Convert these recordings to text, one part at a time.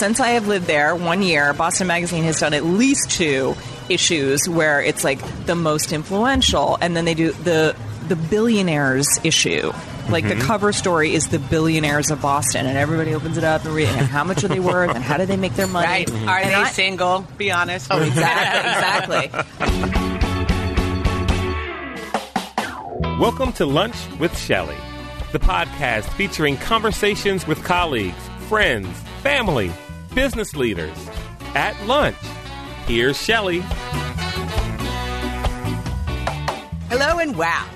since I have lived there one year, Boston Magazine has done at least two issues where it's like the most influential, and then they do the the billionaires issue. Like the mm-hmm. cover story is the billionaires of Boston, and everybody opens it up and reading how much are they worth and how do they make their money? Right? Are And they I- single? Be honest. Oh, exactly, exactly. Welcome to Lunch with Shelley, the podcast featuring conversations with colleagues, friends, family, business leaders at lunch. Here's Shelley. Hello and wow.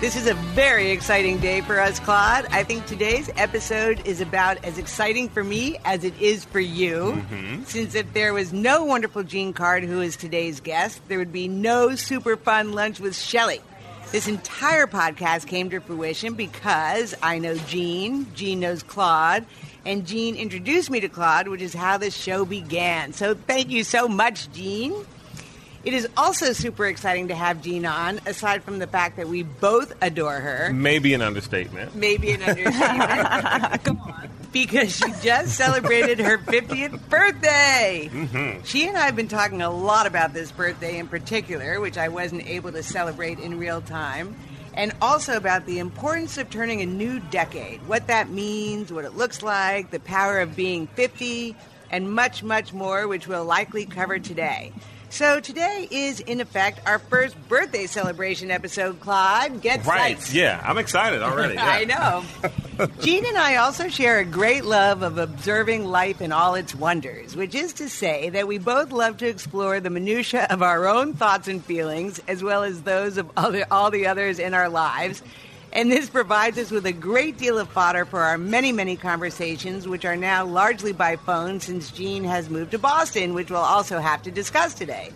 This is a very exciting day for us, Claude. I think today's episode is about as exciting for me as it is for you. Mm-hmm. Since if there was no wonderful Jean Card, who is today's guest, there would be no super fun lunch with Shelley. This entire podcast came to fruition because I know Jean, Jean knows Claude, and Jean introduced me to Claude, which is how this show began. So thank you so much, Jean. It is also super exciting to have Jean on, aside from the fact that we both adore her. Maybe an understatement. Maybe an understatement. Come on. Because she just celebrated her 50th birthday. Mm-hmm. She and I have been talking a lot about this birthday in particular, which I wasn't able to celebrate in real time, and also about the importance of turning a new decade, what that means, what it looks like, the power of being 50, and much, much more, which we'll likely cover today. So today is, in effect, our first birthday celebration episode, Claude. Get Right. Yeah, I'm excited already. Yeah. I know. Jean and I also share a great love of observing life in all its wonders, which is to say that we both love to explore the minutiae of our own thoughts and feelings, as well as those of other, all the others in our lives. And this provides us with a great deal of fodder for our many, many conversations, which are now largely by phone since Jean has moved to Boston, which we'll also have to discuss today.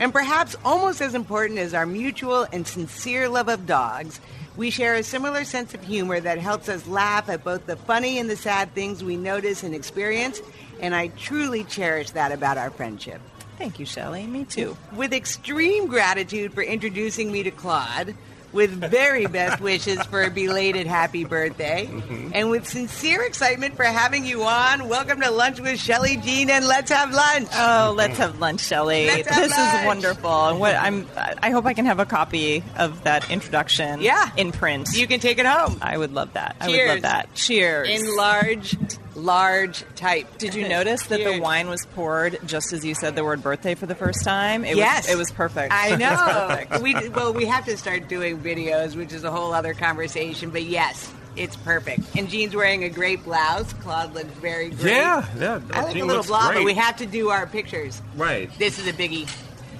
And perhaps almost as important as our mutual and sincere love of dogs, we share a similar sense of humor that helps us laugh at both the funny and the sad things we notice and experience. And I truly cherish that about our friendship. Thank you, Shelley. Me too. With extreme gratitude for introducing me to Claude, with very best wishes for a belated happy birthday, mm-hmm. and with sincere excitement for having you on, welcome to Lunch with Shelley Jean and Let's Have Lunch. Oh, let's have lunch, Shelley. This lunch. is wonderful. And what I'm I hope I can have a copy of that introduction Yeah. in print. You can take it home. I would love that. I would love that. Cheers. in large, large type. Did you notice that the wine was poured just as you said the word birthday for the first time? It yes, was, it was perfect. I know. perfect. we well, we have to start doing videos, which is a whole other conversation. But yes, it's perfect. And Jean's wearing a great blouse. Claude looks very great. Yeah, yeah. I like Jean a little looks blouse, but we have to do our pictures. Right. This is a biggie.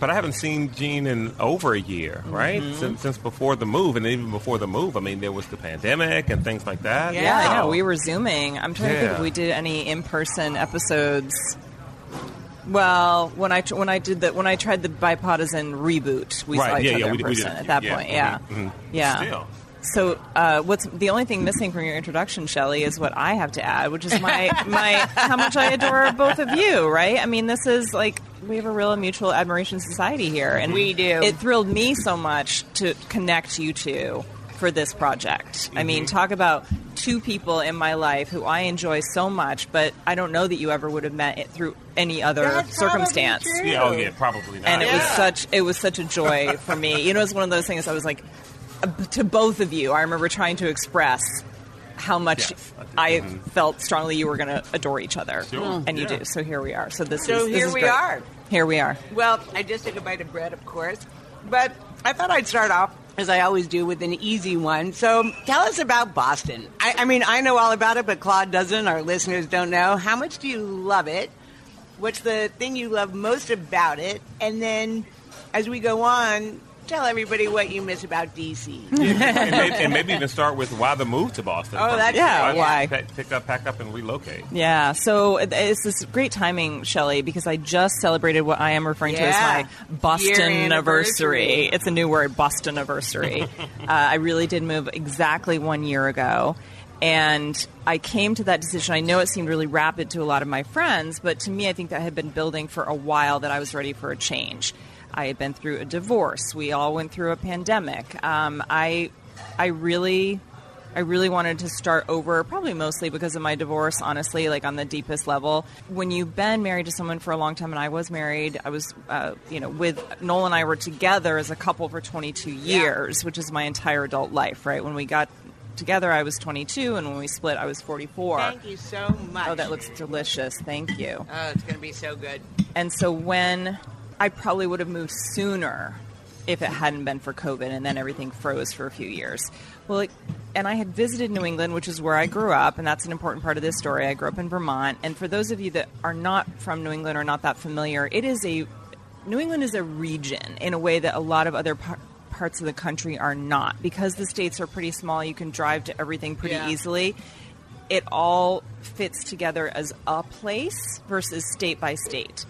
But I haven't seen Jean in over a year, right? Mm-hmm. Since, since before the move, and even before the move, I mean, there was the pandemic and things like that. Yeah. Yeah, I know. We were zooming. I'm trying to think if we did any in-person episodes. Well, when I when I did the when I tried the bipartisan reboot, we saw Right, each yeah, other yeah, in we we person did. at that Yeah, point. Yeah, mhm, mhm. yeah. Still. So, uh, what's the only thing missing from your introduction, Shelley, is what I have to add, which is my my how much I adore both of you. Right? I mean, this is like we have a real mutual admiration society here, and We do. It thrilled me so much to connect you two for this project. I mean, talk about two people in my life who I enjoy so much, but I don't know that you ever would have met it through any other That's circumstance. Yeah, oh yeah, probably not. and it was such it was such a joy for me. You know, it's one of those things. I was like, to both of you, I remember trying to express how much Yes. I mm-hmm. felt strongly you were going to adore each other, Sure. and you Yeah. do. So here we are. So this So is this here is we great. are. Here we are. Well, I just took a bite of bread, of course, but I thought I'd start off. As I always do with an easy one. So tell us about Boston. I, I mean, I know all about it, but Claude doesn't. Our listeners don't know. How much do you love it? What's the thing you love most about it? And then as we go on, tell everybody what you miss about DC. and, maybe, and maybe even start with why the move to Boston. Oh, that's Yeah, right. why? Pick, pick up, pack up, and relocate. Yeah, so it's this great timing, Shelley, because I just celebrated what I am referring to as my Boston anniversary. anniversary. It's a new word, Boston anniversary. uh, I really did move exactly one year ago. And I came to that decision. I know it seemed really rapid to a lot of my friends, but to me, I think that had been building for a while that I was ready for a change. I had been through a divorce. We all went through a pandemic. Um, I, I really I really wanted to start over, probably mostly because of my divorce, honestly, like on the deepest level. When you've been married to someone for a long time, and I was married, I was, uh, you know, with Noel and I were together as a couple for 22 years, which is my entire adult life, right? When we got together, I was 22, and when we split, I was 44. Thank you so much. Oh, that looks delicious. Thank you. Oh, it's going to be so good. And so when I probably would have moved sooner if it hadn't been for COVID and then everything froze for a few years. Well, it, and I had visited New England, which is where I grew up, and that's an important part of this story. I grew up in Vermont, and for those of you that are not from New England or not that familiar, it is a New England is a region in a way that a lot of other par- parts of the country are not because the states are pretty small. You can drive to everything pretty Yeah. easily. It all fits together as a place versus state by state.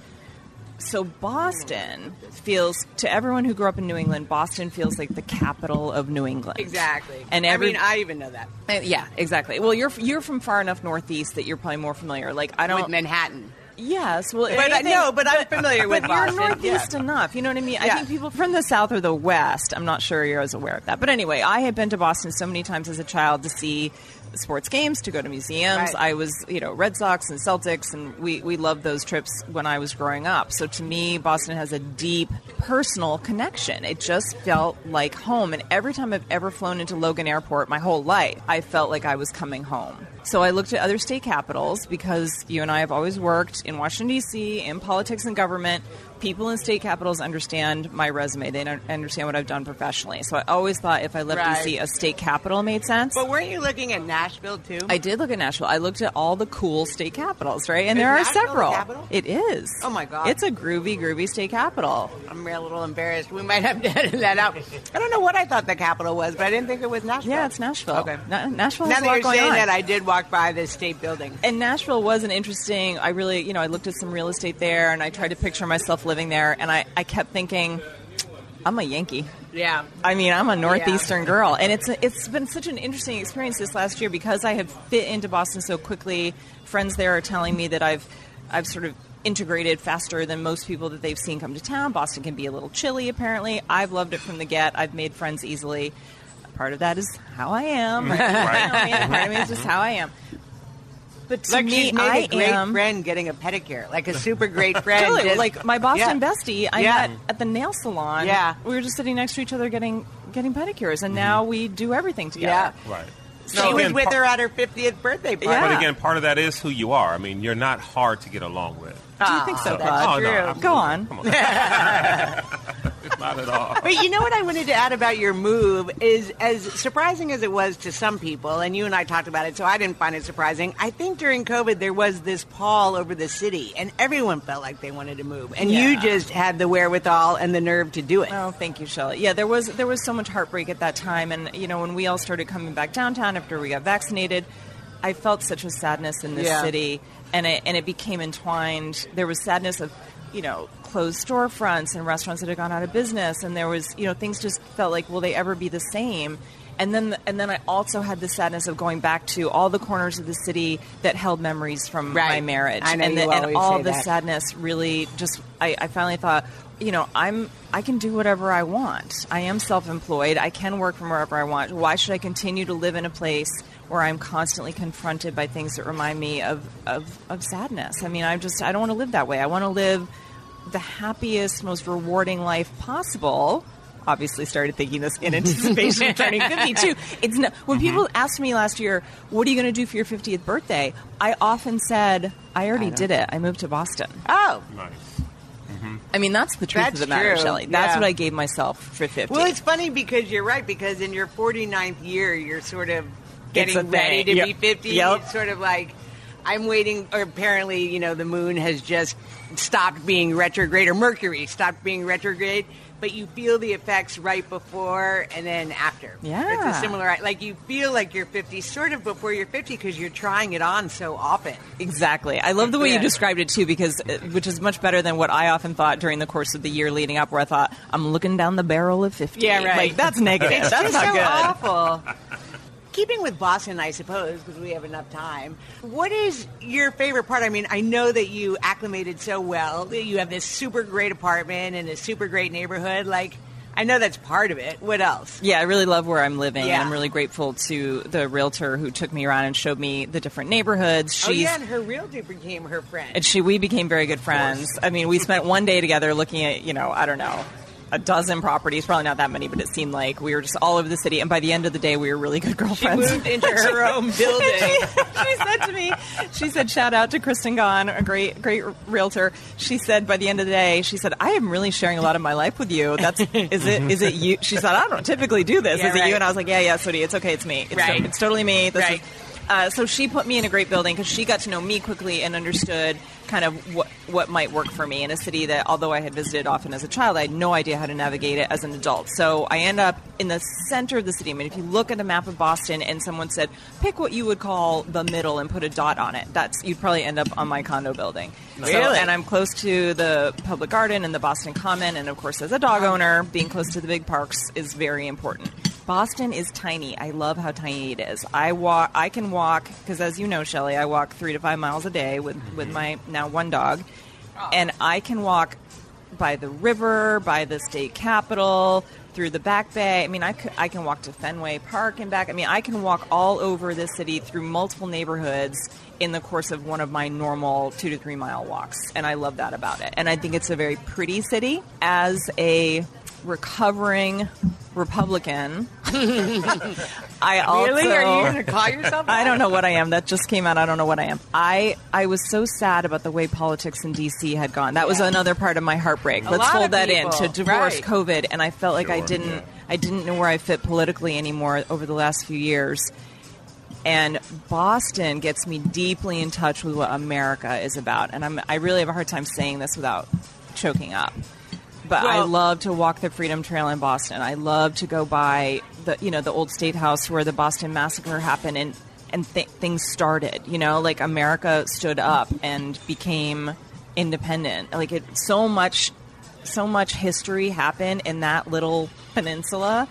So Boston feels to everyone who grew up in New England, Boston feels like the capital of New England. Exactly. And I every mean, I even know that. uh, yeah, exactly. Well, you're you're from far enough northeast that you're probably more familiar. Like I don't With Manhattan. Yes, well, But I- anything- no, but I'm familiar with but Boston, You're northeast yeah. enough. You know what I mean? I think people from the south or the west. I'm not sure you're as aware of that. But anyway, I had been to Boston so many times as a child to see sports games, to go to museums. Right. I was, you know, Red Sox and Celtics, and we we loved those trips when I was growing up. So to me, Boston has a deep personal connection. It just felt like home. And every time I've ever flown into Logan Airport, my whole life, I felt like I was coming home. So I looked at other state capitals because you and I have always worked in Washington, D.C., in politics and government. People in state capitals understand my resume, they un- understand what I've done professionally. So I always thought if I left Right. D.C., a state capital made sense. But weren't you looking at Nashville too? I did look at Nashville. I looked at all the cool state capitals, right? And Is there are Nashville several. capital? It is. Oh, my God. It's a groovy, groovy state capital. I'm a little embarrassed. We might have to edit that out. I don't know what I thought the capital was, but I didn't think it was Nashville. Yeah, it's Nashville. Okay. Na- Nashville Now that you're saying on. that, I did walk by the state building. and Nashville was an interesting. I really, you know, I looked at some real estate there, and I tried to picture myself living there, and I, I kept thinking, I'm a Yankee. Yeah. I mean, I'm a northeastern girl, and it's it's been such an interesting experience this last year because I have fit into Boston so quickly. Friends there are telling me that I've I've sort of integrated faster than most people that they've seen come to town. Boston can be a little chilly, apparently. I've loved it from the get. I've made friends easily. Part of that is how I am. Right. You know, I mean, part of me is just how I am. But to Like me, she's made I a great am friend getting a pedicure, like a super great friend. Totally. just- like my Boston Yeah. bestie, I Yeah. met at the nail salon. Yeah. we were just sitting next to each other getting getting pedicures, and now mm-hmm. we do everything together. Yeah. Right. She No, was with par- her at her 50th birthday party. Yeah. But again, part of that is who you are. I mean, you're not hard to get along with. Do you think so, that's Bud? oh, no. Go on. Come on. not at all. But you know what I wanted to add about your move is as surprising as it was to some people, and you and I talked about it, so I didn't find it surprising. I think during COVID there was this pall over the city, and everyone felt like they wanted to move, and you Yeah. just had the wherewithal and the nerve to do it. Oh, thank you, Shelley. Yeah, there was there was so much heartbreak at that time, and you know when we all started coming back downtown after we got vaccinated, I felt such a sadness in this Yeah. city, and it and it became entwined. There was sadness of you know closed storefronts and restaurants that had gone out of business, and there was you know things just felt like will they ever be the same? And then and then I also had the sadness of going back to all the corners of the city that held memories from my marriage, I know and, the, and all the that. sadness really just I, I finally thought you know i'm i can do whatever i want. I am self-employed. I can work from wherever i want. Why should i continue to live in a place where i'm constantly confronted by things that remind me of of, of sadness? I mean i just i don't want to live that way. I want to live the happiest most rewarding life possible. Obviously started thinking this in anticipation of turning 52 it's no, when mm-hmm. people asked me last year what are you going to do for your 50th birthday? I often said i already did it. I moved to boston. Oh, Nice. I mean, that's the truth That's of the matter, true. Shelley. That's Yeah. what I gave myself for 50. well, it's funny because you're right. Because in your 49th year, you're sort of getting ready to Yep. be 50. Yep. It's sort of like I'm waiting. Or apparently, you know, the moon has just stopped being retrograde, or Mercury stopped being retrograde. But you feel the effects right before and then after. Yeah. it's a similar. Like you feel like you're 50, sort of before you're 50, because you're trying it on so often. exactly. I love the way Yeah. you described it, too, because uh, which is much better than what I often thought during the course of the year leading up, where I thought, I'm looking down the barrel of 50. Yeah, right. Like, that's negative. That's not so good. awful. Keeping with Boston, I suppose, because we have enough time. What is your favorite part? I mean, I know that you acclimated so well. You have this super great apartment in a super great neighborhood. Like, I know that's part of it. What else? Yeah, I really love where I'm living, Yeah. and I'm really grateful to the realtor who took me around and showed me the different neighborhoods. She's oh yeah, and her realtor became her friend. and she we became very good friends. I mean, we spent one day together looking at you know I don't know a dozen properties, probably not that many, but it seemed like we were just all over the city. And by the end of the day, we were really good girlfriends. she moved into her own building. she said to me, she said, shout out to Kristen Gahn, a great, great realtor. She said, by the end of the day, she said, I am really sharing a lot of my life with you. That's, is it, is it you? She said, I don't typically do this. Yeah, is it right. you? And I was like, yeah, yeah, Sody, it's okay. It's me. It's, Right. it's totally me. This Right. is, uh, so she put me in a great building because she got to know me quickly and understood kind of what what might work for me in a city that, although I had visited often as a child, I had no idea how to navigate it as an adult. So I end up in the center of the city. I mean, if you look at a map of Boston and someone said, pick what you would call the middle and put a dot on it, that's you'd probably end up on my condo building. So- Really? and I'm close to the public garden and the Boston Common, and of course, as a dog owner, being close to the big parks is very important. Boston is tiny. I love how tiny it is. I walk. I can walk because, as you know, Shelley, I walk three to five miles a day with mm-hmm. with my now one dog, oh. and I can walk by the river, by the state capitol, through the back bay. I mean, I could, I can walk to Fenway Park and back. I mean, I can walk all over the city through multiple neighborhoods in the course of one of my normal two to three mile walks, and I love that about it. And I think it's a very pretty city. As a recovering Republican, I also really? Are you going to call yourself? I don't know what I am. That just came out. I don't know what I am. I I was so sad about the way politics in D.C. had gone. That was Yeah. another part of my heartbreak. A Let's lot fold of that in to divorce Right. COVID, and I felt like I didn't yeah. I didn't know where I fit politically anymore over the last few years. And Boston gets me deeply in touch with what America is about, and I'm I really have a hard time saying this without choking up. But I love to walk the Freedom Trail in Boston. I love to go by the you know the old State House where the Boston massacre happened and and th- things started. You know, like America stood up and became independent. Like it, so much, so much history happened in that little peninsula.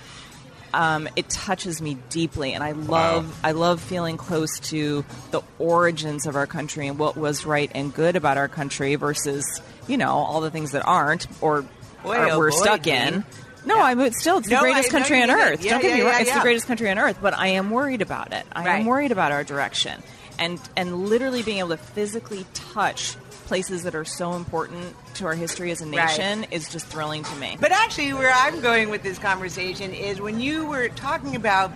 Um, it touches me deeply, and I love I love feeling close to the origins of our country and what was right and good about our country versus you know all the things that aren't or Boy, oh we're boy, stuck in. No, I mean, still, it's the No, greatest I country you on earth. Yeah, Don't get yeah, me wrong; yeah, it's yeah. the greatest country on earth. But I am worried about it. I Right. am worried about our direction, and and literally being able to physically touch places that are so important to our history as a Right. nation is just thrilling to me. But actually, where I'm going with this conversation is when you were talking about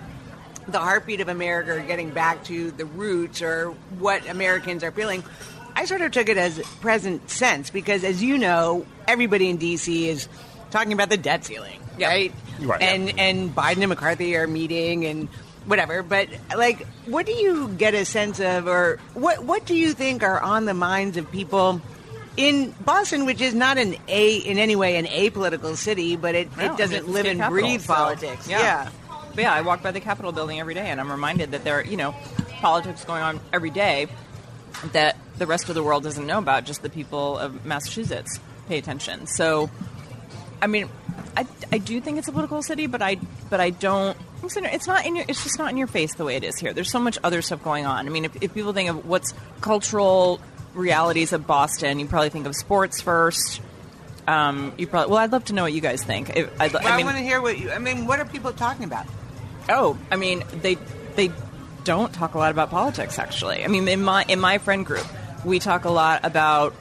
the heartbeat of America or getting back to the roots or what Americans are feeling. I sort of took it as present sense because, as you know, everybody in D.C. is talking about the debt ceiling, Yeah. right? Right. And and Biden and McCarthy are meeting and whatever. But like, what do you get a sense of, or what what do you think are on the minds of people? In Boston, which is not an a in any way an apolitical city, but it, No, it doesn't live and capital, breathe so, politics. yeah. yeah. But yeah, I walk by the Capitol building every day, and I'm reminded that there are, you know, politics going on every day that the rest of the world doesn't know about. Just the people of Massachusetts pay attention. So, I mean, I, I do think it's a political city, but I but I don't. It's not in your. It's just not in your face the way it is here. There's so much other stuff going on. I mean, if, if people think of what's cultural realities of Boston, you probably think of sports first. Um, you probably well. I'd love to know what you guys think. If, I'd, Well, I I, want to hear what you. I mean, what are people talking about? Oh, I mean, they they don't talk a lot about politics. Actually, I mean, in my in my friend group, we talk a lot about.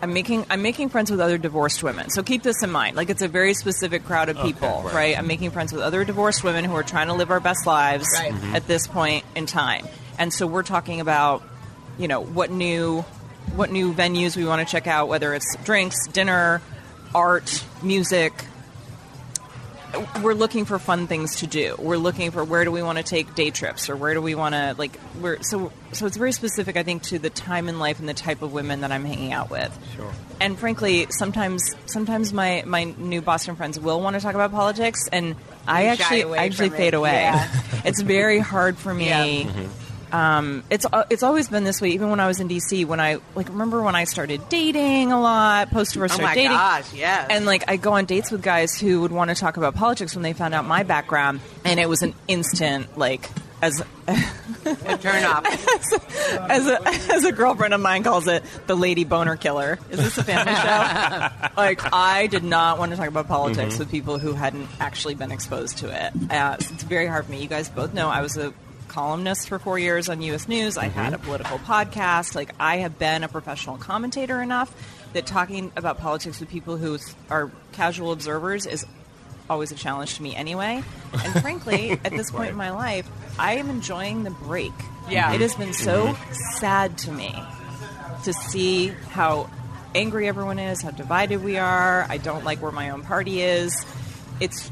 I'm making I'm making friends with other divorced women. So keep this in mind. Like it's a very specific crowd of people, right. right. I'm making friends with other divorced women who are trying to live our best lives Right. Mhm. at this point in time. And so we're talking about, you know, what new what new venues we want to check out, whether it's drinks, dinner, art, music, we're looking for fun things to do. We're looking for where do we want to take day trips or where do we want to like we're so so it's very specific I think to the time in life and the type of women that I'm hanging out with. Sure. And frankly, sometimes sometimes my my new Boston friends will want to talk about politics and I You shy actually I actually fade it. away. Yeah. it's very hard for me. Yeah. Um, it's uh, it's always been this way. Even when I was in DC, when I like remember when I started dating a lot, post divorce Oh started dating, gosh, yes. and like I go on dates with guys who would want to talk about politics when they found out my background, and it was an instant like as A turn off. as a, as a girlfriend of mine calls it, the lady boner killer. Is this a family show? like, I did not want to talk about politics with people who hadn't actually been exposed to it. Uh, it's very hard for me. You guys both know I was a columnist for four years on U.S. News. I had a mm-hmm. political podcast. Like, I have been a professional commentator enough that talking about politics with people who are casual observers is always a challenge to me anyway. And frankly, at this point in my life, I am enjoying the break. Yeah. It has been so mm-hmm. sad to me to see how angry everyone is, how divided we are. I don't like where my own party is. It's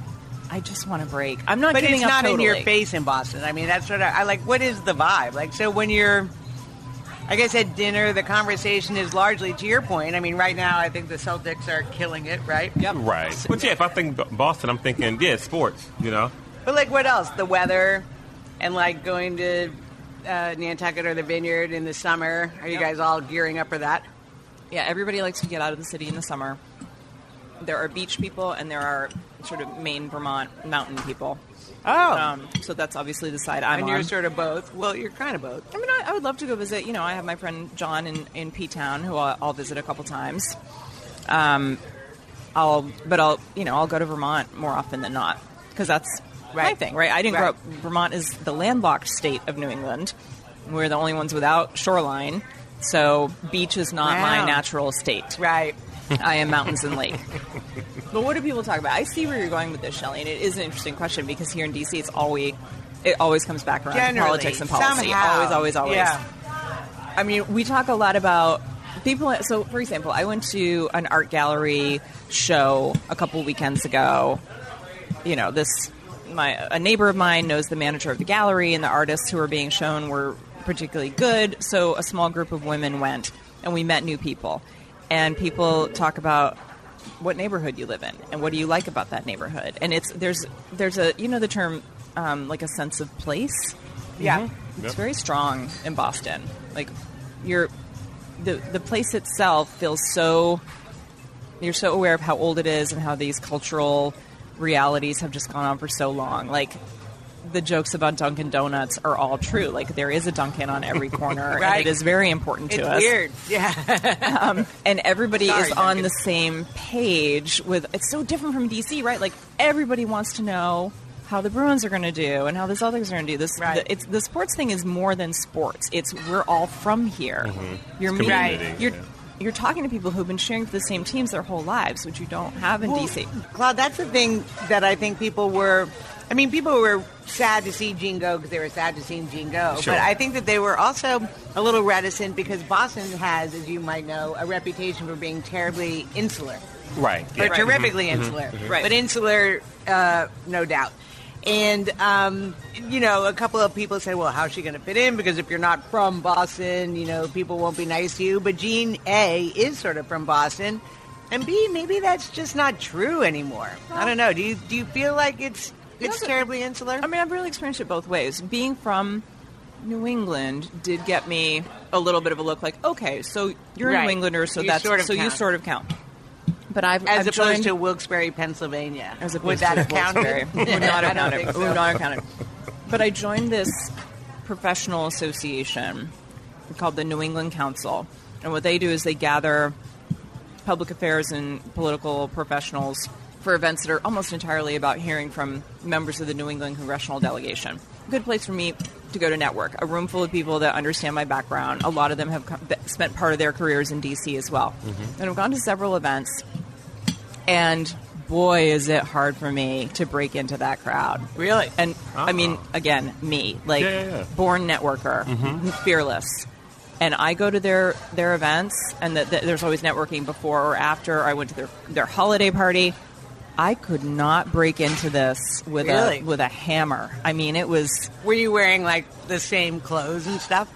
I just want to break. I'm not But giving it's up not in your face in Boston. I mean, that's what I, I like. What is the vibe? Like, so when you're, I guess at dinner, the conversation is largely to your point. I mean, right now, I think the Celtics are killing it, right? Yep. Right. But yeah, if I think Boston, I'm thinking, yeah, sports, you know? But like, what else? The weather, and like going to uh, Nantucket or the Vineyard in the summer. Are you Yep. guys all gearing up for that? Yeah, everybody likes to get out of the city in the summer. There are beach people and there are sort of Maine, Vermont mountain people. Oh, Um, so that's obviously the side I'm and on. you're sort of both. Well, you're kind of both. I mean, I, I would love to go visit. You know, I have my friend John in, in P Town, who I'll, I'll visit a couple times. Um, I'll, but I'll, you know, I'll go to Vermont more often than not because that's my thing, right? I didn't grow up. Vermont is the landlocked state of New England. We're the only ones without shoreline, so beach is not Wow. my natural state. Right. I am mountains and lake. But what do people talk about? I see where you're going with this, Shelley, and it is an interesting question because here in DC, it's always it always comes back around to politics and policy. somehow. Always, always, always. Yeah. I mean, we talk a lot about people. So, for example, I went to an art gallery show a couple weekends ago. You know, this my a neighbor of mine knows the manager of the gallery, and the artists who were being shown were particularly good. So, a small group of women went, and we met new people. And people talk about what neighborhood you live in and what do you like about that neighborhood. And it's there's there's a you know the term um, like a sense of place. Yeah. It's Yep. very strong in Boston. Like you're the the place itself feels so you're so aware of how old it is and how these cultural realities have just gone on for so long. Like the jokes about Dunkin' Donuts are all true. Like there is a Dunkin' on every corner, and it is very important to It's us weird. Yeah. um, and everybody Sorry, is on Dunkin'. the same page with it's so different from DC, right? Like everybody wants to know how the Bruins are going to do and how the Celtics are going to do. This Right. the, it's the sports thing is more than sports. It's we're all from here. You're meeting, community, you're yeah. you're talking to people who've been cheering for the same teams their whole lives, which you don't have in Well, DC. Claude, that's the thing that I think people were. I mean, people were sad to see Jean go because they were sad to see Jean go. Sure. But I think that they were also a little reticent because Boston has, as you might know, a reputation for being terribly insular. Right. or Yeah. terrifically insular, Right. but insular, uh, no doubt. And um, you know, a couple of people said, "Well, how's she going to fit in? Because if you're not from Boston, you know, people won't be nice to you." But Jean A is sort of from Boston, and B, maybe that's just not true anymore. I don't know. Do you do you feel like it's it's terribly insular? I mean, I've really experienced it both ways. Being from New England did get me a little bit of a look like, okay, so you're a New Englander, so You that's sort of so you sort of count. But I've as I've opposed joined, to Wilkes-Barre, Pennsylvania. as Would that have counted? Would not have counted. so. Would not have counted. But I joined this professional association called the New England Council, and what they do is they gather public affairs and political professionals for events that are almost entirely about hearing from members of the New England congressional delegation. Good place for me to go to network. A room full of people that understand my background. A lot of them have spent part of their careers in DC as well, mm-hmm. and I've gone to several events. And boy, is it hard for me to break into that crowd. Really? And I uh-huh. mean, again, me, like Yeah, yeah, yeah. born networker, mm-hmm. fearless. And I go to their their events, and the, the, there's always networking before or after. I went to their their holiday party. I could not break into this with Really? a with a hammer. I mean, it was. Were you wearing like the same clothes and stuff?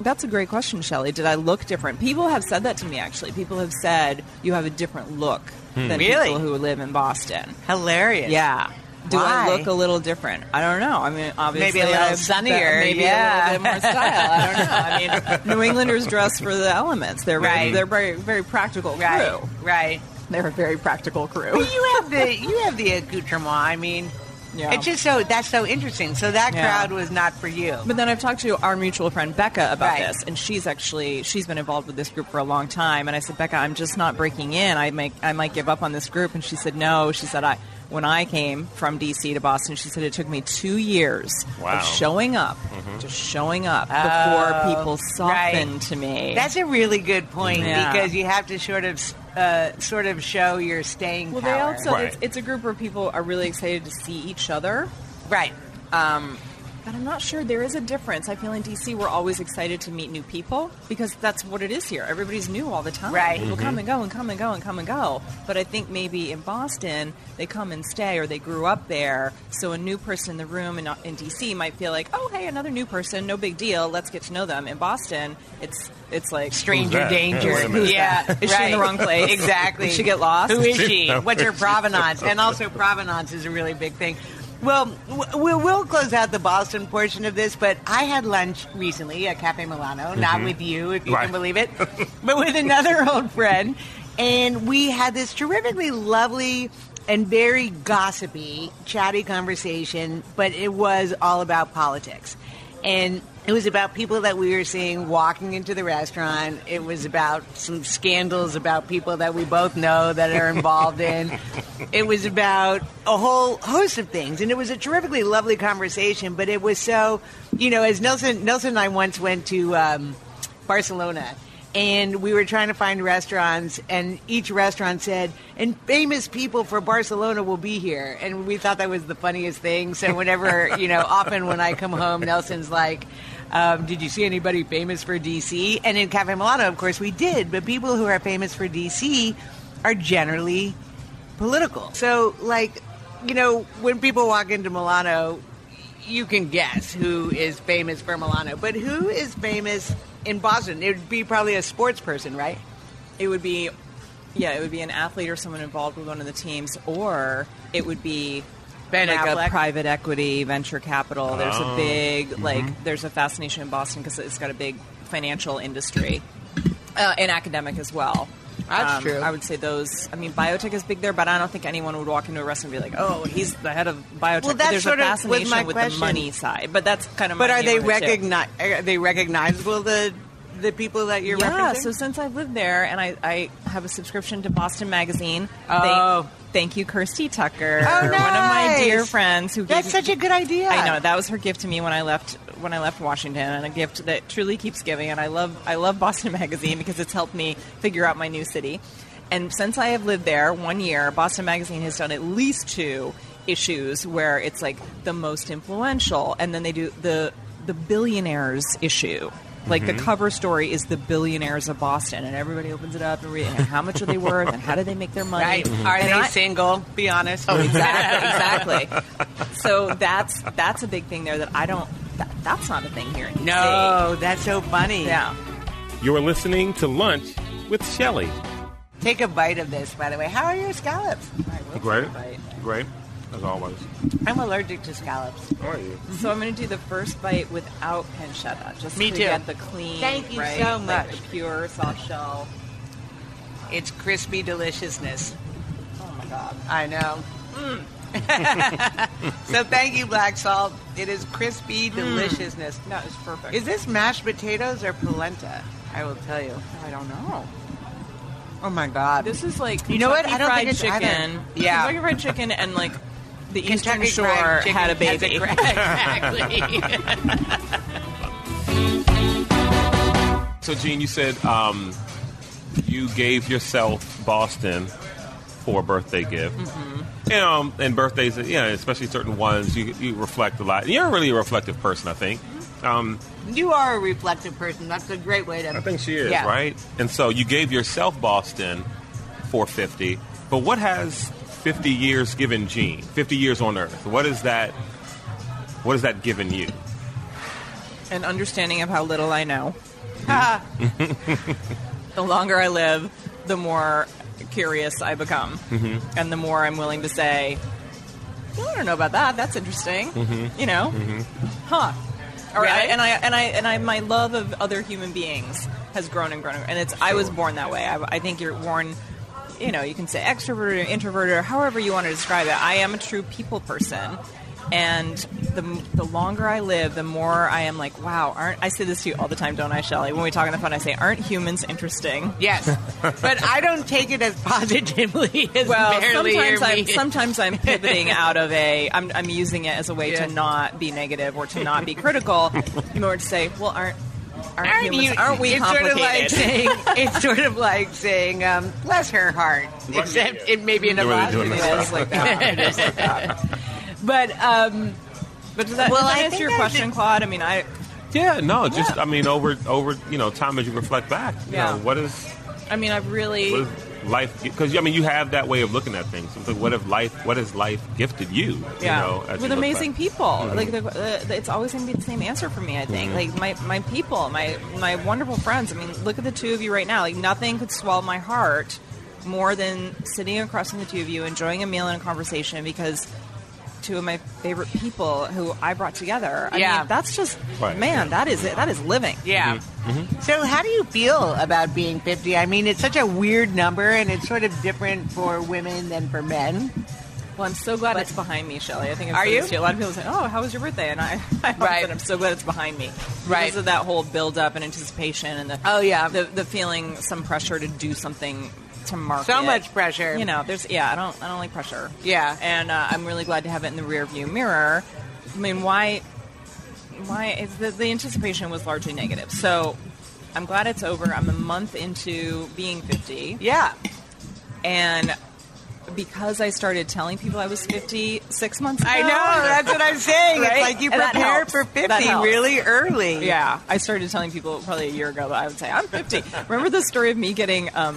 That's a great question, Shelley. Did I look different? People have said that to me. Actually, people have said you have a different look hmm. than Really? people who live in Boston. Hilarious. Yeah. Do Why? I look a little different? I don't know. I mean, obviously, Maybe a little I've- sunnier, Maybe yeah. a little bit more style. I don't know. I mean, New Englanders dress for the elements. They're very, they're very, very practical crew. Right. Right. They're a very practical crew. But you have the you have the accoutrement. I mean, Yeah. It's just so that's so interesting. So that Yeah. crowd was not for you. But then I've talked to our mutual friend Becca about Right. this, and she's actually she's been involved with this group for a long time. And I said, Becca, I'm just not breaking in. I make I might give up on this group. And she said, No. She said, I when I came from DC to Boston, she said it took me two years Wow. of showing up, mm-hmm. just showing up Oh, before people right. softened to me. That's a really good point Yeah. because you have to sort of uh, sort of show your staying well, power. they also Right. it's, it's a group where people are really excited to see each other. right. Um, but I'm not sure there is a difference. I feel in DC we're always excited to meet new people because that's what it is here. Everybody's new all the time. Right. People come mm-hmm. and go and come and go and come and go. But I think maybe in Boston they come and stay or they grew up there. So a new person in the room in, in DC might feel like, oh hey, another new person, no big deal. Let's get to know them. In Boston, it's it's like Stranger that? danger. Yeah, wait a minute. Yeah, Is she in the wrong place? Exactly. Did she get lost? Who is she? What's her provenance? And also, provenance is a really big thing. Well, we will close out the Boston portion of this, but I had lunch recently at Cafe Milano, not mm-hmm. with you, if you Right. can believe it, but with another old friend. And we had this terrifically lovely and very gossipy, chatty conversation, but it was all about politics. And it was about people that we were seeing walking into the restaurant. It was about some scandals about people that we both know that are involved in. It was about a whole host of things. And it was a terrifically lovely conversation, but it was so, you know, as Nelson, Nelson and I once went to um, Barcelona and we were trying to find restaurants and each restaurant said and famous people for barcelona will be here and we thought that was the funniest thing so whenever you know often when i come home nelson's like um, did you see anybody famous for dc and in cafe milano of course we did but people who are famous for dc are generally political so like you know when people walk into milano you can guess who is famous for Milano, but who is famous in Boston? It would be probably a sports person, right? it would be yeah, it would be an athlete or someone involved with one of the teams, or it would be Ben like Affleck. a private equity, venture capital. There's Oh. a big like there's a fascination in Boston because it's got a big financial industry uh, and academic as well. That's Um, true. I would say those. I mean, biotech is big there, but I don't think anyone would walk into a restaurant and be like, "Oh, he's the head of biotech." Well, that's there's sort a of was fascination my with question. the money side, but that's kind of. But my are they neighborhood, too. recogni- Are they recognizable? The the people that you're yeah, referencing. so since I've lived there and I, I have a subscription to Boston Magazine, Oh. thank, thank you, Kirsty Tucker, Oh, one of my nice. dear friends who That's gave such a good idea. I know that was her gift to me when I left when I left Washington, and a gift that truly keeps giving. And I love I love Boston Magazine because it's helped me figure out my new city. And since I have lived there one year, Boston Magazine has done at least two issues where it's like the most influential, and then they do the the billionaires issue. Like the mm-hmm. cover story is the billionaires of Boston, and everybody opens it up and read and how much are they worth, and how do they make their money? right? Mm-hmm. Are And they I- single? Be honest. Oh, exactly, exactly. So that's that's a big thing there that I don't. That, that's not a thing here in DC. No, that's so funny. Yeah. You're listening to Lunch with Shelley. Take a bite of this, by the way. How are your scallops? Great. Great. As always. I'm allergic to scallops. How are you? So I'm going to do the first bite without pancetta, just Me to too. get the clean, Thank you right, so like much. the pure soft shell. It's crispy deliciousness. Oh my god. I know. Mm. so thank you, Black Salt. It is crispy mm. deliciousness. That is perfect. Is this mashed potatoes or polenta? I will tell you. I don't know. Oh my god. This is like You know what? I don't fried think it's either. chicken. Yeah. Kentucky fried chicken and like the Eastern Kentucky Shore Fried Chicken had a has baby. cra- exactly. So, Jean, you said um, you gave yourself Boston for a birthday gift. Mm-hmm. You know, and birthdays, yeah, especially certain ones, you, you reflect a lot. You're really a reflective person, I think. Um, you are a reflective person. That's a great way to. I think she is, Yeah. right? And so you gave yourself Boston for 50. But what has 50 years given Jean? 50 years on Earth. What is that? What has that given you? An understanding of how little I know. the longer I live, the more curious I become, Mm-hmm. and the more I'm willing to say, well, "I don't know about that. That's interesting." Mm-hmm. You know, huh? Or I, Right. and I and I and I my love of other human beings has grown and grown, and it's I was born that way. I, I think you're born. You know, you can say extroverted or introverted or however you want to describe it. I am a true people person, And the, the longer I live, the more I am like, wow, aren't I say this to you all the time, don't I, Shelley? When we talk on the phone, I say, aren't humans interesting? Yes, but I don't take it as positively as Well, barely sometimes I'm sometimes I'm pivoting out of a I'm, I'm using it as a way Yeah. to not be negative or to not be critical, in order to say, well, aren't aren't, Aren't humans you- aren't we it's sort of like saying it's sort of like saying um, bless her heart, except it may be in a You're really doing positive this It is stuff. like that. It is like that. But um, But does that, Well, does that I answer your question, did- Claude? I mean, I Yeah, no, just Yeah. I mean, over over you know, time as you reflect back. You Yeah. know, what is I mean, I've really what is life? Because I mean, you have that way of looking at things. It's like, what if life? What has life gifted you? yeah You know, you with look amazing people. Like the, uh, it's always going to be the same answer for me. I think like my my people, my my wonderful friends. I mean, look at the two of you right now. Like nothing could swell my heart more than sitting across from the two of you, enjoying a meal and a conversation because. Two of my favorite people who I brought together. I Yeah. mean, that's just Right. man. That is it. That is living. yeah. Mm-hmm. So, how do you feel about being 50? I mean, it's such a weird number, and it's sort of different for women than for men. Well, I'm so glad it's behind me, Shelley. I think I've Are said you? A lot of people say, "Oh, how was your birthday?" And I, I Right. said, "I'm so glad it's behind me." Right. Because of that whole build up and anticipation and the Oh, yeah. the the feeling some pressure to do something to market. So much pressure. You know, there's yeah. I don't I don't like pressure. Yeah. and uh, I'm really glad to have it in the rear view mirror. I mean, why? Why? The, the anticipation was largely negative. So. I'm glad it's over. I'm a month into being 50 Yeah. and because I started telling people I was 50 six months ago. I know. That's what I'm saying. Right? It's like you prepare for 50 really early. Yeah, I started telling people probably a year ago that I would say I'm 50. Remember the story of me getting um,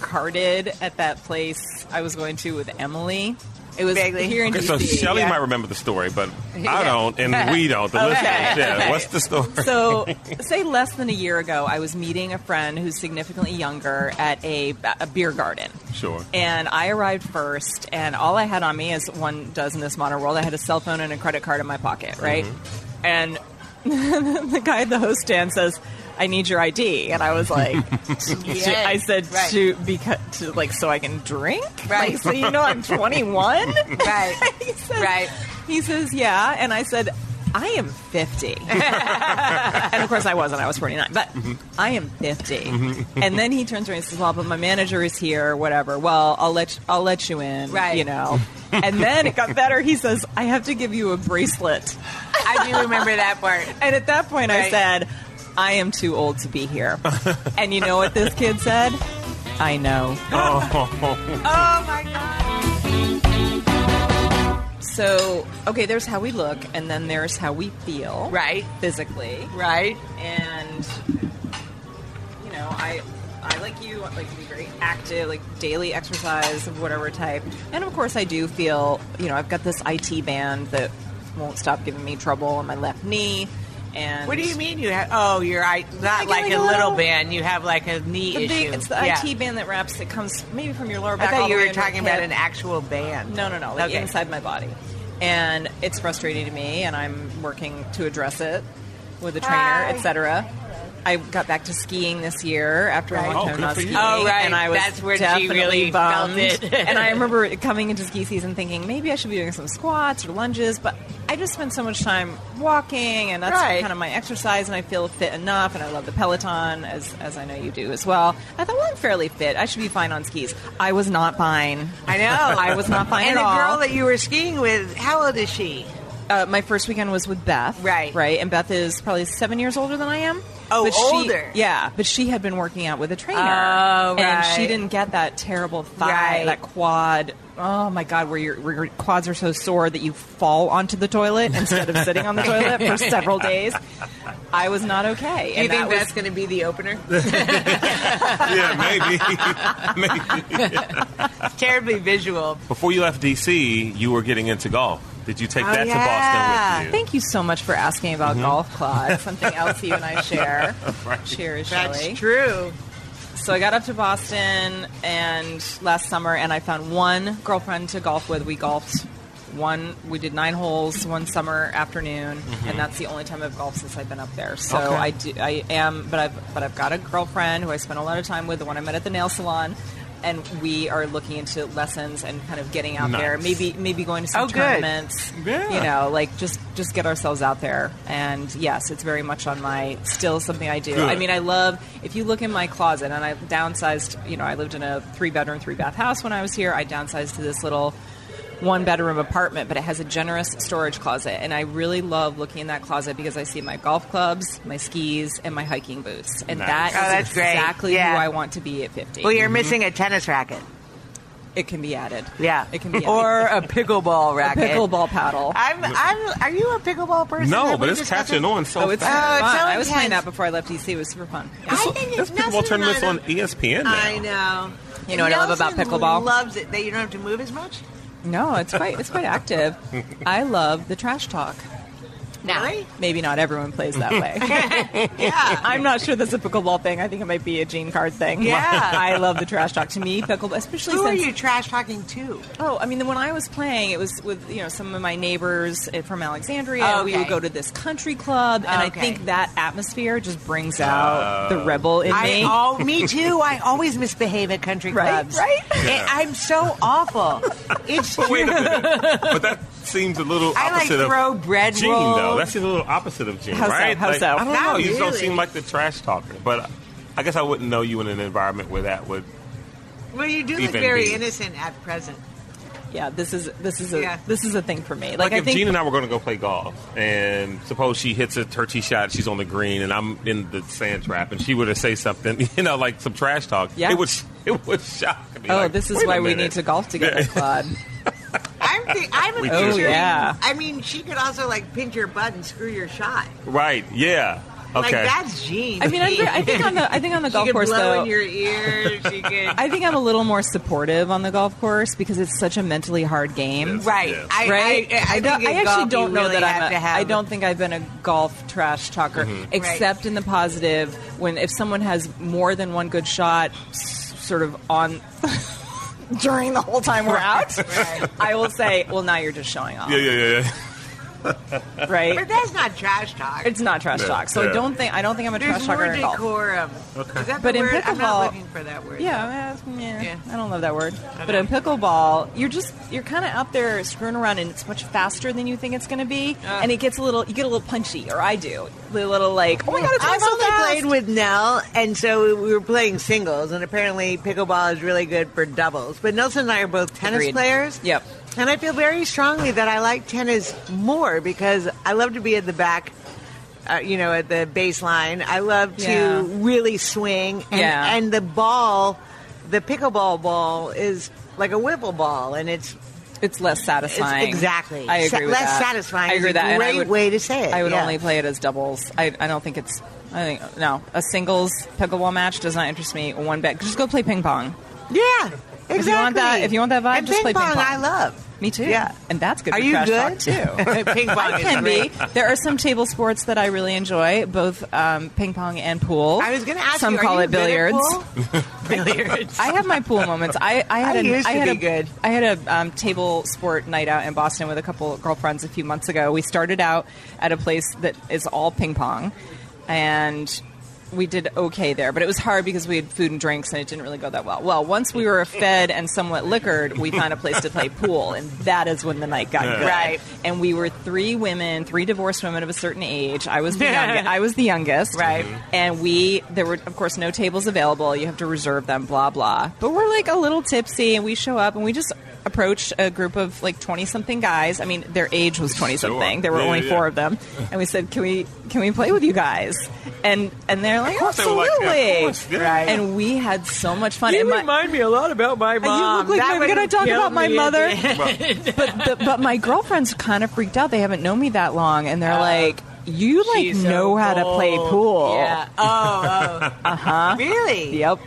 carded at that place I was going to with Emily? It was Vaguely. here in Okay, so DC. Shelley yeah. might remember the story, but I Yeah. don't, and we don't. The Okay. listeners, yeah. Okay. What's the story? So, say less than a year ago, I was meeting a friend who's significantly younger at a, a beer garden. Sure. And I arrived first, and all I had on me, as one does in this modern world, I had a cell phone and a credit card in my pocket, right? Mm-hmm. And the guy at the host stand says, "I need your ID," and I was like, Yes. I said Right. to because to like so I can drink, Right. Like, so you know I'm 21, Right. he says, Right. He says, "Yeah," and I said. I am 50. and of course I wasn't. I was 49. But mm-hmm. I am 50. Mm-hmm. And then he turns around and says, "Well, but my manager is here, whatever. Well, I'll let I'll let you in, Right. you know." And then it got better. He says, "I have to give you a bracelet." I do remember that part. And at that point I said, "I am too old to be here." and you know what this kid said? I know. Oh. oh, my God. So, okay, there's how we look, and then there's how we feel, Right. physically, Right. and you know, I I like you like to be very active, like daily exercise of whatever type, and of course I do feel you know I've got this IT band that won't stop giving me trouble on my left knee, and What do you mean you have? Oh, you're I, not like like a little little- band. You have like a knee The issue. it's the Yeah. IT band that wraps that comes maybe from your lower I back. all thought you were talking about an actual band. No, no, no. Like Okay. inside my body. And it's frustrating to me, and I'm working to address it with a trainer, etc. I got back to skiing this year after Right. a long Oh, time good not for you. skiing. Oh, right. And I was That's where she definitely really felt bummed. it. and I remember coming into ski season thinking maybe I should be doing some squats or lunges, but I just spend so much time walking, and that's Right. kind of my exercise, and I feel fit enough, and I love the Peloton, as, as I know you do as well. I thought, well, I'm fairly fit. I should be fine on skis. I was not fine. I know. I was not fine And at the girl that you were skiing with, how old is she? Uh, my first weekend was with Beth. Right. Right. And Beth is probably seven years older than I am. Oh, but she- older. yeah. But she had been working out with a trainer. Oh, And she didn't get that terrible thigh, Right. that quad. Oh my God, where your, where your quads are so sore that you fall onto the toilet instead of sitting on the toilet for several days. I was not okay. Do you think that's going to be the opener? yeah, maybe. maybe. Terribly visual. Before you left DC, you were getting into golf. Did you take Oh, that yeah. to Boston with you? Thank you so much for asking about mm-hmm. golf, Claude. Something else you and I share. Right. Cheers, That's Shelley. true. So I got up to Boston and last summer, and I found one girlfriend to golf with. We golfed one. We did nine holes one summer afternoon, and mm-hmm. that's the only time I've golfed since I've been up there. So Okay. I do, I am, but I've but I've got a girlfriend who I spent a lot of time with. The one I met at the nail salon. And we are looking into lessons and kind of getting out there. Maybe maybe going to some Oh, good. tournaments. Yeah. You know, like just just get ourselves out there. And yes, it's very much on my still something I do. Good. I mean, I love if you look in my closet, and I downsized. You know, I lived in a three bedroom, three bath house when I was here. I downsized to this little one bedroom apartment, but it has a generous storage closet. And I really love looking in that closet because I see my golf clubs, my skis, and my hiking boots. And Nice. that oh, is Oh, that's great. exactly Yeah. who I want to be at 50. Well, you're mm-hmm. missing a tennis racket. it can be added. Yeah, It can be added. or a pickleball racket. pickleball paddle. I'm, I'm. Are you a pickleball person? No, but it's catching on so Oh, it's fast. Oh, super it's fun. so I was playing that before I left DC. It was super fun. Yeah. I think There's it's pickleball tournaments on ESPN now. I know. You know what I love about Nelson pickleball? Loves it that you don't have to move as much. No, it's quite it's quite active. I love the trash talk. Now, Really? maybe not everyone plays that way. Yeah. I'm not sure that's a pickleball thing. I think it might be a Jean Card thing. Yeah. I love the trash talk. To me, pickleball, especially Who are you trash talking to? Oh, I mean, when I was playing, it was with you know some of my neighbors eh, from Alexandria. Oh, and We would go to this country club, and I think that atmosphere just brings out the rebel in I me. oh, me too. I always misbehave at country Right, clubs. right? It- I'm so awful. It's But wait a minute. but that seems a little I like opposite throw of bread Jean, rolls. though. That seems a little opposite of Jean, How so? right? How Like, so? I don't Not know. You just don't seem like the trash talker. But I guess I wouldn't know you in an environment where that would. Well, you do look very be. innocent at present. yeah, this is this is a Yeah. this is a thing for me. Like, Like, I if think Jean and I were going to go play golf, and suppose she hits a her tee shot, she's on the green, and I'm in the sand trap, and she were to say something, you know, like some trash talk, Yeah. it would it would shock me. oh, like, this is why we need to golf together, Claude. I'm, th- I'm We Oh, yeah. I mean, she could also like pinch your butt and screw your shot. Right? Yeah. Okay. Like that's Jean. I mean, I'm, I think on the I think on the she golf course blow though. in your ear. She could. I think I'm a little more supportive on the golf course because it's such a mentally hard game. Yes. right. Yeah. I, right? I, I, think don't- I actually golf, don't know really that I'm. have A, to have I don't think I've been a golf trash talker, Mm-hmm. except in the positive when if someone has more than one good shot, s- sort of on. During the whole time we're out, Right. I will say, "Well, now you're just showing off, yeah, yeah, yeah, yeah. right?" But that's not trash talk. It's not trash Yeah, talk, so yeah. I don't think I don't think I'm a There's trash talker more in golf. decorum. Okay. Is that But the in word? I'm not looking for that word. Yeah, uh, yeah, Yeah. I don't love that word. But in pickleball, you're just you're kind of out there screwing around, and it's much faster than you think it's going to be, Uh. and it gets a little you get a little punchy, or I do, a little like, oh my god, it's going I've so only fast. played with Nell, and so we were playing singles, and apparently pickleball is really good for doubles. But Nelson and I are both tennis Agreed. players. Yep. And I feel very strongly that I like tennis more because I love to be at the back, uh, you know, at the baseline. I love to Yeah. really swing. And, Yeah. and the ball, the pickleball ball, is like a wiffle ball, and it's It's less satisfying. exactly. I Sa- agree with less that. satisfying I agree is with a that. great would- way to say it, I would yeah. only play it as doubles. I, I don't think it's. I think no, a singles pickleball match does not interest me one bit. Just go play ping pong. Yeah, exactly. If you want that- if you want that vibe, and just ping play ping pong. pong. I love. Me too. Yeah. and that's good. Are for you good too? ping pong I can great. be. There are some table sports that I really enjoy, both um, ping pong and pool. I was going to ask some you, call you it billiards. Billiards. I have my pool moments. I, I had I a, used to I had be a, good. I had a um, table sport night out in Boston with a couple of girlfriends a few months ago. We started out at a place that is all ping pong, and we did okay there. But it was hard because we had food and drinks, and it didn't really go that well. Well, once we were fed and somewhat liquored, we found a place to play pool, and that is when the night got good. Right. And we were three women, three divorced women of a certain age. I was the youngest. I was the youngest. Right. And we, there were, of course, no tables available. You have to reserve them, blah, blah. But we're like a little tipsy, and we show up, and we just approached a group of like 20 something guys. I mean, their age was 20 something. Sure. There were Yeah, only yeah, four of them. And we said, can we, can we play with you guys? And, and they're like, course they were like, absolutely. yeah, of course, yeah. Right. And we had so much fun. You And my- remind me a lot about my mom. look like That my- would can I have talk about my mother? but the, but my girlfriends kind of freaked out. They haven't known me that long, and they're like, "You like She's so know how to play pool?" Yeah. Oh, oh. Uh huh. really? Yep.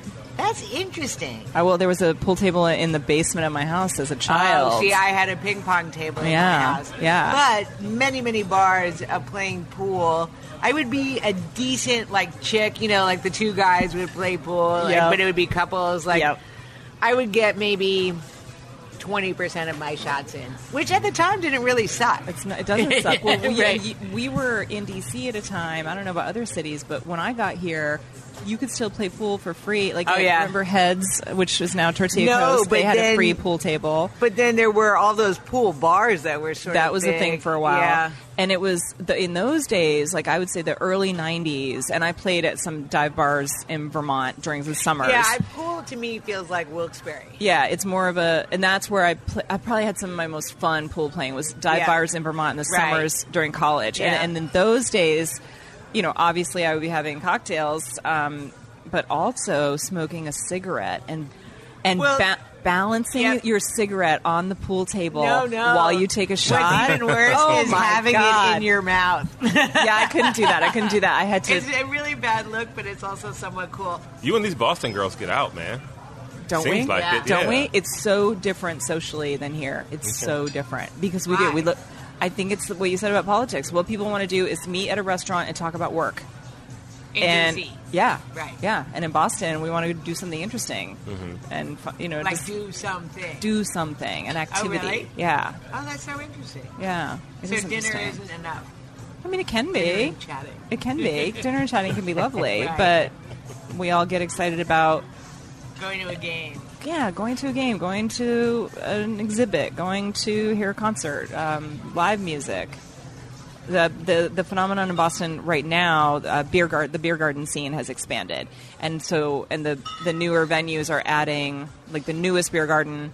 That's interesting. I, well, there was a pool table in the basement of my house as a oh, child. Oh, see, I had a ping pong table in Yeah, my house. yeah. But many, many bars of playing pool. I would be a decent like chick, you know, like the two guys would play pool, like, Yep. but it would be couples. Like Yep. I would get maybe twenty percent of my shots in, which at the time didn't really suck. It's not, it doesn't suck. Well, we, Right. we were in DC at a time. I don't know about other cities, but when I got here, you could still play pool for free. Like Oh, I yeah. remember Heads, which is now Tortilla No, Coast. They had a free pool table. But then there were all those pool bars that were sort that was a thing for a while. Yeah. And it was the, in those days, like I would say the early '90s, and I played at some dive bars in Vermont during the summers. Yeah, I, pool to me feels like Wilkes-Barre. Yeah, it's more of a, and that's where I I probably had some of my most fun pool playing was dive Yeah. bars in Vermont in the Right. summers during college, Yeah. and, and in those days, you know, obviously I would be having cocktails, um, but also smoking a cigarette and and Well, ba- balancing yeah. your cigarette on the pool table No, no. while you take a shot. What's even worse oh is my having it in your mouth. yeah, I couldn't do that. I couldn't do that. I had to. it's a really bad look, but it's also somewhat cool. You and these Boston girls get out, man. Don't Seems we? like Yeah. it. Don't yeah. we? It's so different socially than here. It's Okay. so different because we do. We look. I think it's what you said about politics. What people want to do is meet at a restaurant and talk about work. In and DC. yeah, Right. yeah. And in Boston, we want to do something interesting Mm-hmm. and you know Like just do something. do something, an activity. really? Yeah, Oh, that's so interesting. yeah. It so is dinner isn't enough. I mean, it can Dinner be. and chatting. It can be. Dinner and chatting can be lovely, Right. but we all get excited about Going to a game. Yeah, going to a game, going to an exhibit, going to hear a concert, um, live music. The, the the phenomenon in Boston right now, uh, beer garden, the beer garden scene has expanded, and so and the the newer venues are adding like the newest beer garden,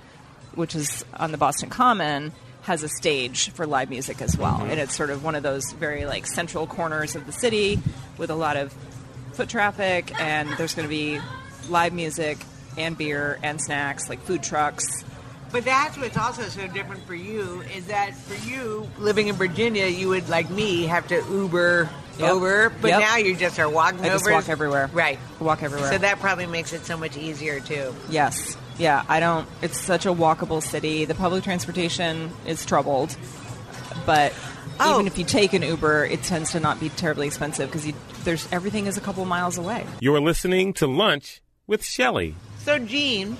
which is on the Boston Common, has a stage for live music as well, and it's sort of one of those very like central corners of the city with a lot of foot traffic, and there's going to be live music and beer and snacks, like food trucks. But that's what's also so different for you is that for you living in Virginia, you would like me have to Uber Yep. over, but Yep. now you just are walking I just over. walk everywhere. Right. Walk everywhere. So that probably makes it so much easier too. Yes. Yeah, I don't. It's such a walkable city. The public transportation is troubled, but Oh. even if you take an Uber, it tends to not be terribly expensive because there's everything is a couple miles away. You're listening to Lunch with Shelley. So, Jean,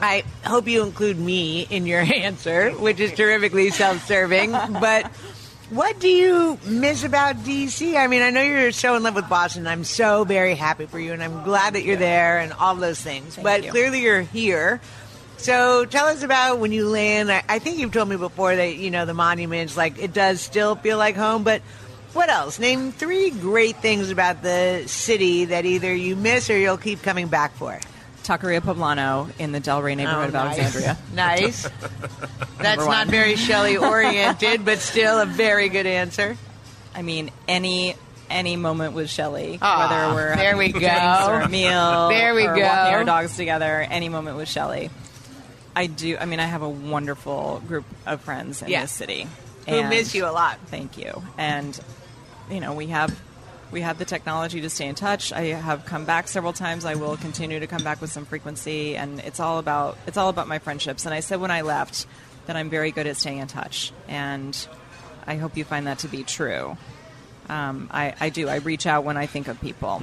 I hope you include me in your answer, which is terrifically self-serving. but what do you miss about DC? I mean, I know you're so in love with Boston. I'm so very happy for you, and I'm glad that you're there and all those things. Thank but you. clearly, you're here. So tell us about when you land. I, I think you've told me before that you know the monuments, like it does still feel like home. But what else? Name three great things about the city that either you miss or you'll keep coming back for. Taqueria Poblano in the Del Ray neighborhood of Oh, nice. Alexandria. Nice. That's not very Shelley oriented, but still a very good answer. I mean, any any moment with Shelley, ah, whether we're there having we go. or a meal, There we or go. walking our dogs together, any moment with Shelley. I do. I mean, I have a wonderful group of friends in Yeah. this city Who and- miss you a lot. Thank you. And you know, we have we have the technology to stay in touch. I have come back several times. I will continue to come back with some frequency, and it's all about it's all about my friendships. And I said when I left that I'm very good at staying in touch, and I hope you find that to be true. Um, I, I do. I reach out when I think of people,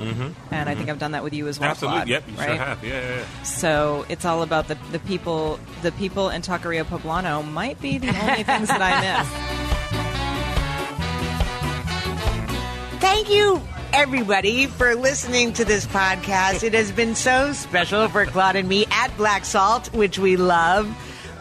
and I think I've done that with you as well. Absolutely. Claude, Yep, you right? sure have. Yeah, yeah, yeah. So it's all about the, the people. The people in Taqueria Poblano might be the only things that I miss. Thank you, everybody, for listening to this podcast. It has been so special for Claude and me at Black Salt, which we love.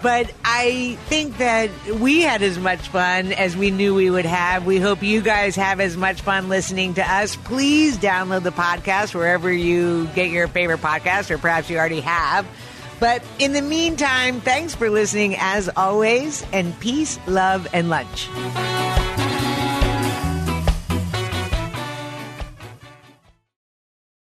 But I think that we had as much fun as we knew we would have. We hope you guys have as much fun listening to us. Please download the podcast wherever you get your favorite podcast, or perhaps you already have. But in the meantime, thanks for listening as always, and peace, love, and lunch.